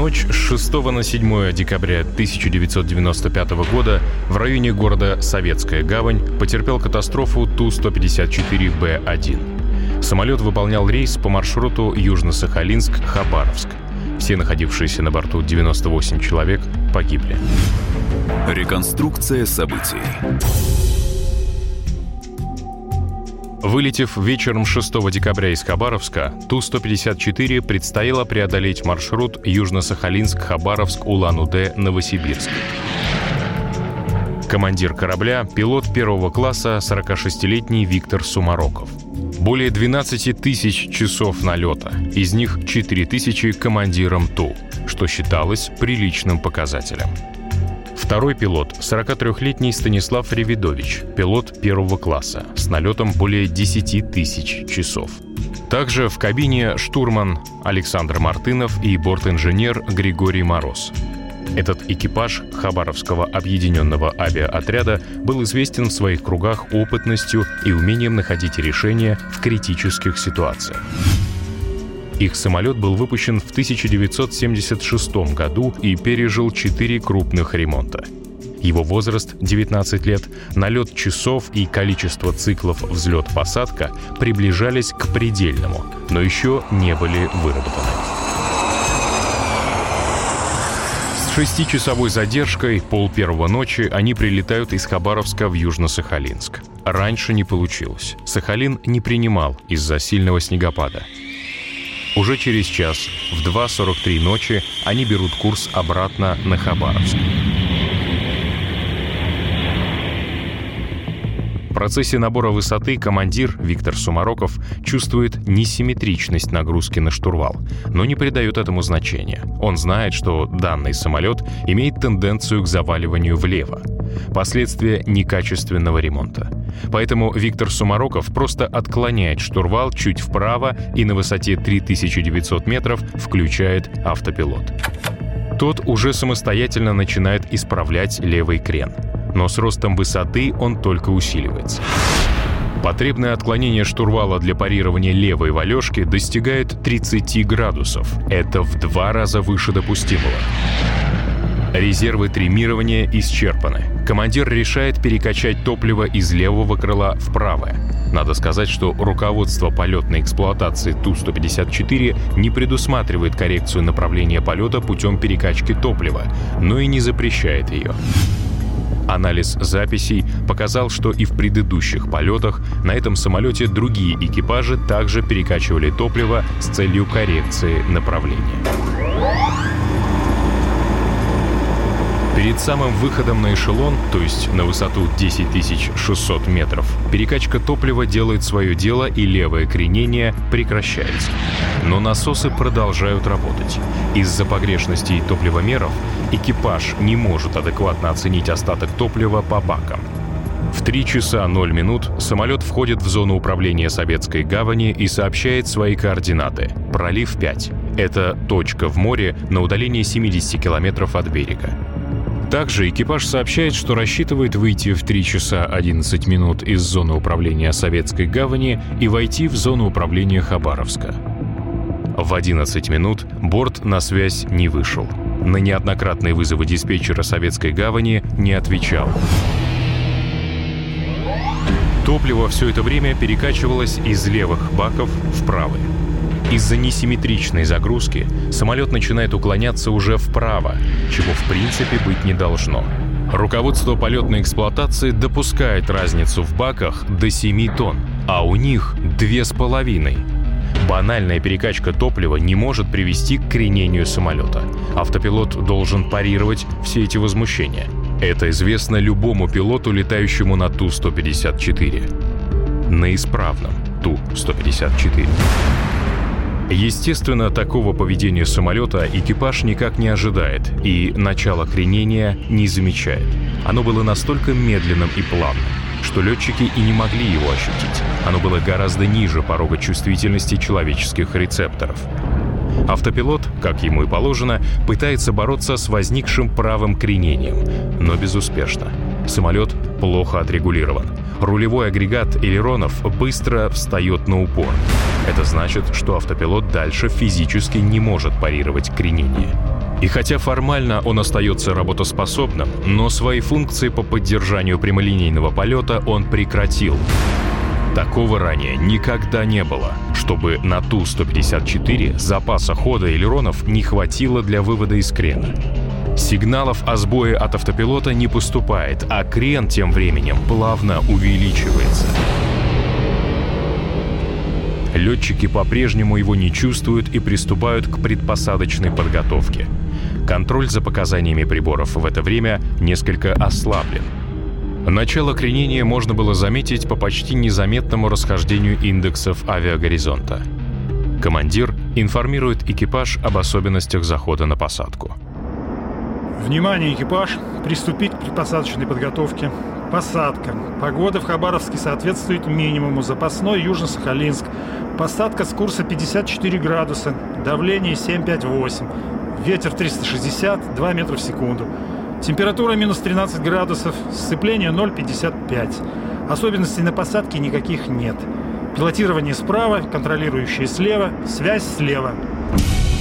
Ночь с 6 на 7 декабря 1995 года в районе города Советская Гавань потерпел катастрофу Ту-154Б1. Самолет выполнял рейс по маршруту Южно-Сахалинск-Хабаровск. Все находившиеся на борту 98 человек погибли. Реконструкция событий. Вылетев вечером 6 декабря из Хабаровска, Ту-154 предстояло преодолеть маршрут Южно-Сахалинск-Хабаровск-Улан-Удэ-Новосибирск. Командир корабля – пилот первого класса 46-летний Виктор Сумароков. Более 12 тысяч часов налета, из них 4 тысячи командиром Ту, что считалось приличным показателем. Второй пилот – 43-летний Станислав Ревидович, пилот первого класса, с налетом более 10 тысяч часов. Также в кабине штурман Александр Мартынов и бортинженер Григорий Мороз. Этот экипаж Хабаровского объединенного авиаотряда был известен в своих кругах опытностью и умением находить решения в критических ситуациях. Их самолет был выпущен в 1976 году и пережил четыре крупных ремонта. Его возраст — 19 лет, налет часов и количество циклов взлет-посадка приближались к предельному, но еще не были выработаны. С шестичасовой задержкой пол первого ночи они прилетают из Хабаровска в Южно-Сахалинск. Раньше не получилось. Сахалин не принимал из-за сильного снегопада. Уже через час, в 2.43 ночи, они берут курс обратно на Хабаровск. В процессе набора высоты командир Виктор Сумароков чувствует несимметричность нагрузки на штурвал, но не придает этому значения. Он знает, что данный самолет имеет тенденцию к заваливанию влево. Последствия некачественного ремонта. Поэтому Виктор Сумароков просто отклоняет штурвал чуть вправо и на высоте 3900 метров включает автопилот. Тот уже самостоятельно начинает исправлять левый крен – но с ростом высоты он только усиливается. Потребное отклонение штурвала для парирования левой валежки достигает 30 градусов. Это в два раза выше допустимого. Резервы тримирования исчерпаны. Командир решает перекачать топливо из левого крыла в правое. Надо сказать, что руководство полетной эксплуатации Ту-154 не предусматривает коррекцию направления полета путем перекачки топлива, но и не запрещает ее. Анализ записей показал, что и в предыдущих полетах на этом самолете другие экипажи также перекачивали топливо с целью коррекции направления. Перед самым выходом на эшелон, то есть на высоту 10 600 метров, перекачка топлива делает свое дело и левое кренение прекращается. Но насосы продолжают работать. Из-за погрешностей топливомеров экипаж не может адекватно оценить остаток топлива по бакам. В 3 часа 0 минут самолет входит в зону управления Советской гавани и сообщает свои координаты. Пролив 5. Это точка в море на удалении 70 километров от берега. Также экипаж сообщает, что рассчитывает выйти в 3 часа 11 минут из зоны управления Советской гавани и войти в зону управления Хабаровска. В 11 минут борт на связь не вышел. На неоднократные вызовы диспетчера Советской гавани не отвечал. Топливо все это время перекачивалось из левых баков в правые. Из-за несимметричной загрузки самолет начинает уклоняться уже вправо, чего в принципе быть не должно. Руководство полетной эксплуатации допускает разницу в баках до 7 тонн, а у них две с половиной. Банальная перекачка топлива не может привести к кренению самолета. Автопилот должен парировать все эти возмущения. Это известно любому пилоту, летающему на Ту-154. На исправном Ту-154. Естественно, такого поведения самолета экипаж никак не ожидает и начало кренения не замечает. Оно было настолько медленным и плавным, что летчики и не могли его ощутить. Оно было гораздо ниже порога чувствительности человеческих рецепторов. Автопилот, как ему и положено, пытается бороться с возникшим правым кренением, но безуспешно. Самолет плохо отрегулирован. Рулевой агрегат элеронов быстро встает на упор. Это значит, что автопилот дальше физически не может парировать кренение. И хотя формально он остается работоспособным, но свои функции по поддержанию прямолинейного полета он прекратил. Такого ранее никогда не было, чтобы на Ту-154 запаса хода элеронов не хватило для вывода из крена. Сигналов о сбое от автопилота не поступает, а крен тем временем плавно увеличивается. Летчики по-прежнему его не чувствуют и приступают к предпосадочной подготовке. Контроль за показаниями приборов в это время несколько ослаблен. Начало кренения можно было заметить по почти незаметному расхождению индексов авиагоризонта. Командир информирует экипаж об особенностях захода на посадку. Внимание, экипаж! Приступить к предпосадочной подготовке. Посадка. Погода в Хабаровске соответствует минимуму. Запасной Южно-Сахалинск. Посадка с курса 54 градуса. Давление 758. Ветер 360, 2 метра в секунду. Температура минус 13 градусов. Сцепление 0,55. Особенностей на посадке никаких нет. Пилотирование справа, контролирующее слева, связь слева.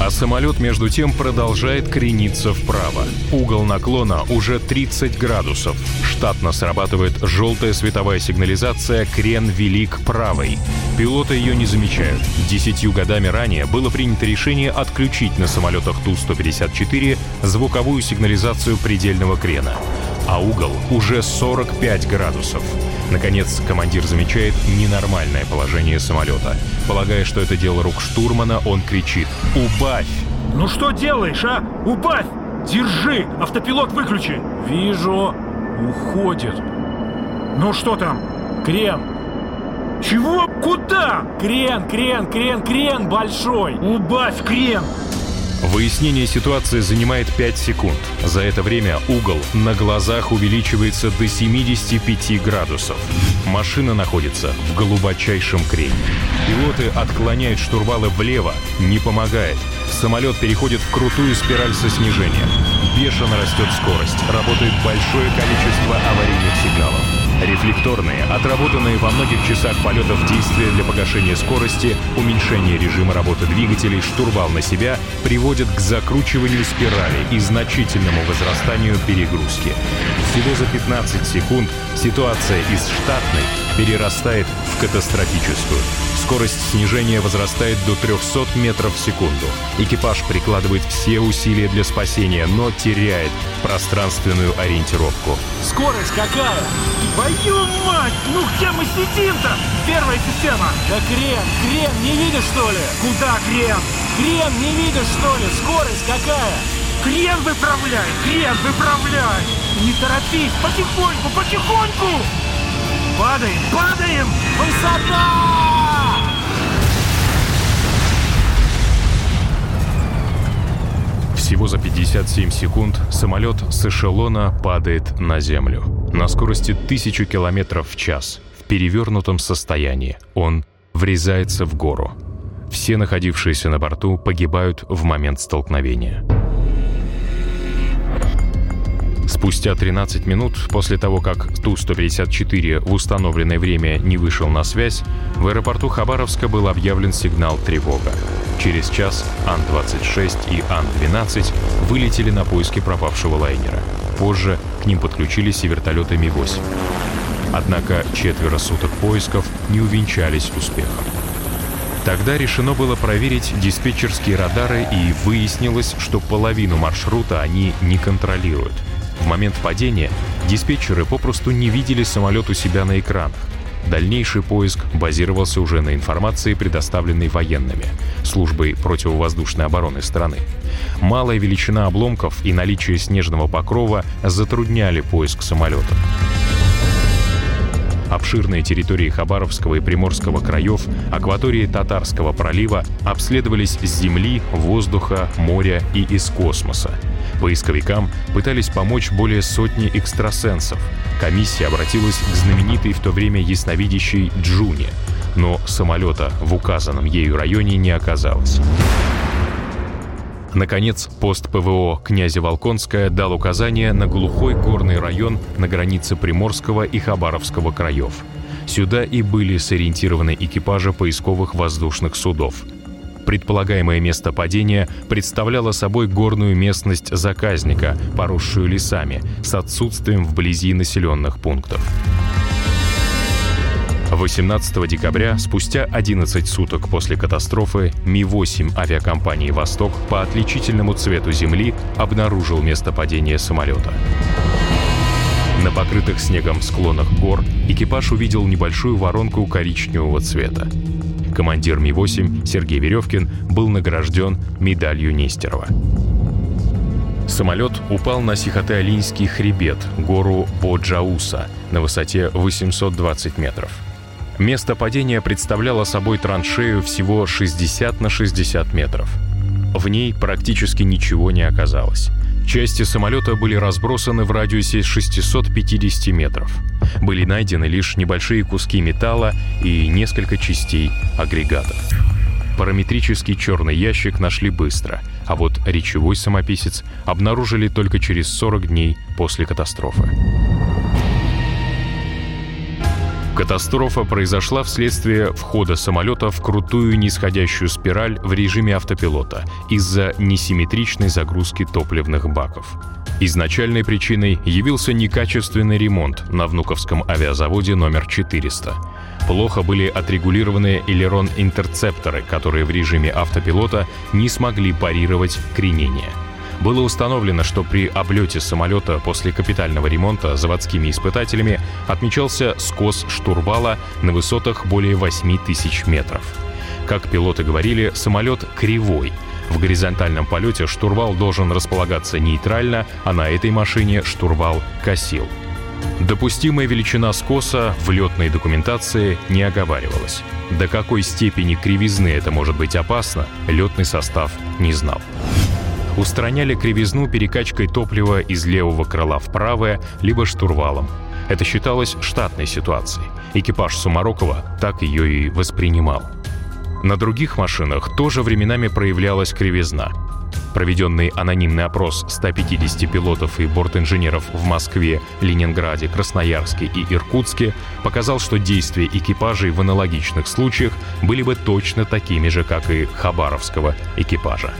А самолет, между тем, продолжает крениться вправо. Угол наклона уже 30 градусов. Штатно срабатывает желтая световая сигнализация «Крен велик правой». Пилоты ее не замечают. Десятью годами ранее было принято решение отключить на самолетах Ту-154 звуковую сигнализацию предельного крена. А угол уже 45 градусов. Наконец, командир замечает ненормальное положение самолета. Полагая, что это дело рук штурмана, он кричит «Убавь!» Ну что делаешь, а? Убавь! Держи! Автопилот выключи! Вижу. Уходит. Ну что там? Крен. Чего? Куда? Крен, крен, крен, крен большой. Убавь крен! Выяснение ситуации занимает 5 секунд. За это время угол на глазах увеличивается до 75 градусов. Машина находится в глубочайшем крене. Пилоты отклоняют штурвалы влево, не помогает. Самолет переходит в крутую спираль со снижением. Бешено растет скорость, работает большое количество аварийных сигналов. Рефлекторные, отработанные во многих часах полетов действия для погашения скорости, уменьшения режима работы двигателей, штурвал на себя приводят к закручиванию спирали и значительному возрастанию перегрузки. Всего за 15 секунд ситуация из штатной перерастает в катастрофическую. Скорость снижения возрастает до 300 метров в секунду. Экипаж прикладывает все усилия для спасения, но теряет пространственную ориентировку. Скорость какая? Твою мать! Ну где мы сидим-то? Первая система! Да крен, крен, не видишь что ли? Куда крен? Крен, не видишь что ли? Скорость какая? Крен выправляй! Крен выправляй! Не торопись! Потихоньку, потихоньку! Падаем, падаем! Высота! Всего за 57 секунд самолет с эшелона падает на землю. На скорости 1000 км в час, в перевернутом состоянии. Он врезается в гору. Все находившиеся на борту погибают в момент столкновения. Спустя 13 минут после того, как Ту-154 в установленное время не вышел на связь, в аэропорту Хабаровска был объявлен сигнал «Тревога». Через час Ан-26 и Ан-12 вылетели на поиски пропавшего лайнера. Позже к ним подключились и вертолеты Ми-8. Однако четверо суток поисков не увенчались успехом. Тогда решено было проверить диспетчерские радары и выяснилось, что половину маршрута они не контролируют. В момент падения диспетчеры попросту не видели самолет у себя на экранах. Дальнейший поиск базировался уже на информации, предоставленной военными, службой противовоздушной обороны страны. Малая величина обломков и наличие снежного покрова затрудняли поиск самолета. Обширные территории Хабаровского и Приморского краев, акватории Татарского пролива обследовались с земли, воздуха, моря и из космоса. Поисковикам пытались помочь более сотни экстрасенсов. Комиссия обратилась к знаменитой в то время ясновидящей Джуне, но самолета в указанном ею районе не оказалось. Наконец, пост ПВО князя Волконская дал указание на глухой горный район на границе Приморского и Хабаровского краев. Сюда и были сориентированы экипажи поисковых воздушных судов. Предполагаемое место падения представляло собой горную местность заказника, поросшую лесами, с отсутствием вблизи населенных пунктов. 18 декабря, спустя 11 суток после катастрофы, Ми-8 авиакомпании «Восток» по отличительному цвету Земли обнаружил место падения самолета. На покрытых снегом склонах гор экипаж увидел небольшую воронку коричневого цвета. Командир Ми-8 Сергей Веревкин был награжден медалью Нестерова. Самолет упал на Сихотэ-Алинский хребет, гору Боджауса, на высоте 820 метров – Место падения представляло собой траншею всего 60 на 60 метров. В ней практически ничего не оказалось. Части самолета были разбросаны в радиусе 650 метров. Были найдены лишь небольшие куски металла и несколько частей агрегатов. Параметрический черный ящик нашли быстро, а вот речевой самописец обнаружили только через 40 дней после катастрофы. Катастрофа произошла вследствие входа самолета в крутую нисходящую спираль в режиме автопилота из-за несимметричной загрузки топливных баков. Изначальной причиной явился некачественный ремонт на Внуковском авиазаводе номер 400. Плохо были отрегулированы элерон-интерцепторы, которые в режиме автопилота не смогли парировать кренение – было установлено, что при облете самолета после капитального ремонта заводскими испытателями отмечался скос штурвала на высотах более 8 тысяч метров. Как пилоты говорили, самолет кривой. В горизонтальном полете штурвал должен располагаться нейтрально, а на этой машине штурвал косил. Допустимая величина скоса в летной документации не оговаривалась. До какой степени кривизны это может быть опасно, летный состав не знал устраняли кривизну перекачкой топлива из левого крыла в правое, либо штурвалом. Это считалось штатной ситуацией. Экипаж Сумарокова так ее и воспринимал. На других машинах тоже временами проявлялась кривизна. Проведенный анонимный опрос 150 пилотов и бортинженеров в Москве, Ленинграде, Красноярске и Иркутске показал, что действия экипажей в аналогичных случаях были бы точно такими же, как и хабаровского экипажа.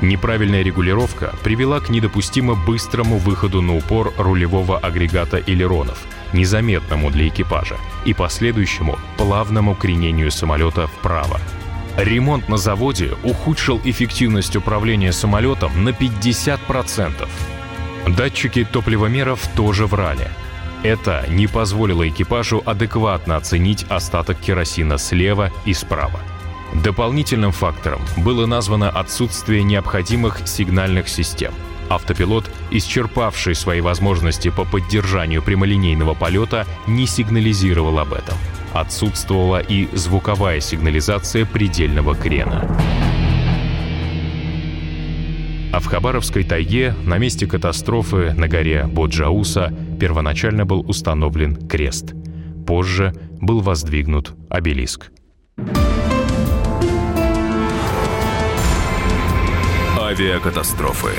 Неправильная регулировка привела к недопустимо быстрому выходу на упор рулевого агрегата элеронов, незаметному для экипажа, и последующему плавному кренению самолета вправо. Ремонт на заводе ухудшил эффективность управления самолетом на 50%. Датчики топливомеров тоже врали. Это не позволило экипажу адекватно оценить остаток керосина слева и справа. Дополнительным фактором было названо отсутствие необходимых сигнальных систем. Автопилот, исчерпавший свои возможности по поддержанию прямолинейного полета, не сигнализировал об этом. Отсутствовала и звуковая сигнализация предельного крена. А в Хабаровской тайге на месте катастрофы на горе Боджауса первоначально был установлен крест. Позже был воздвигнут обелиск. Авиакатастрофы.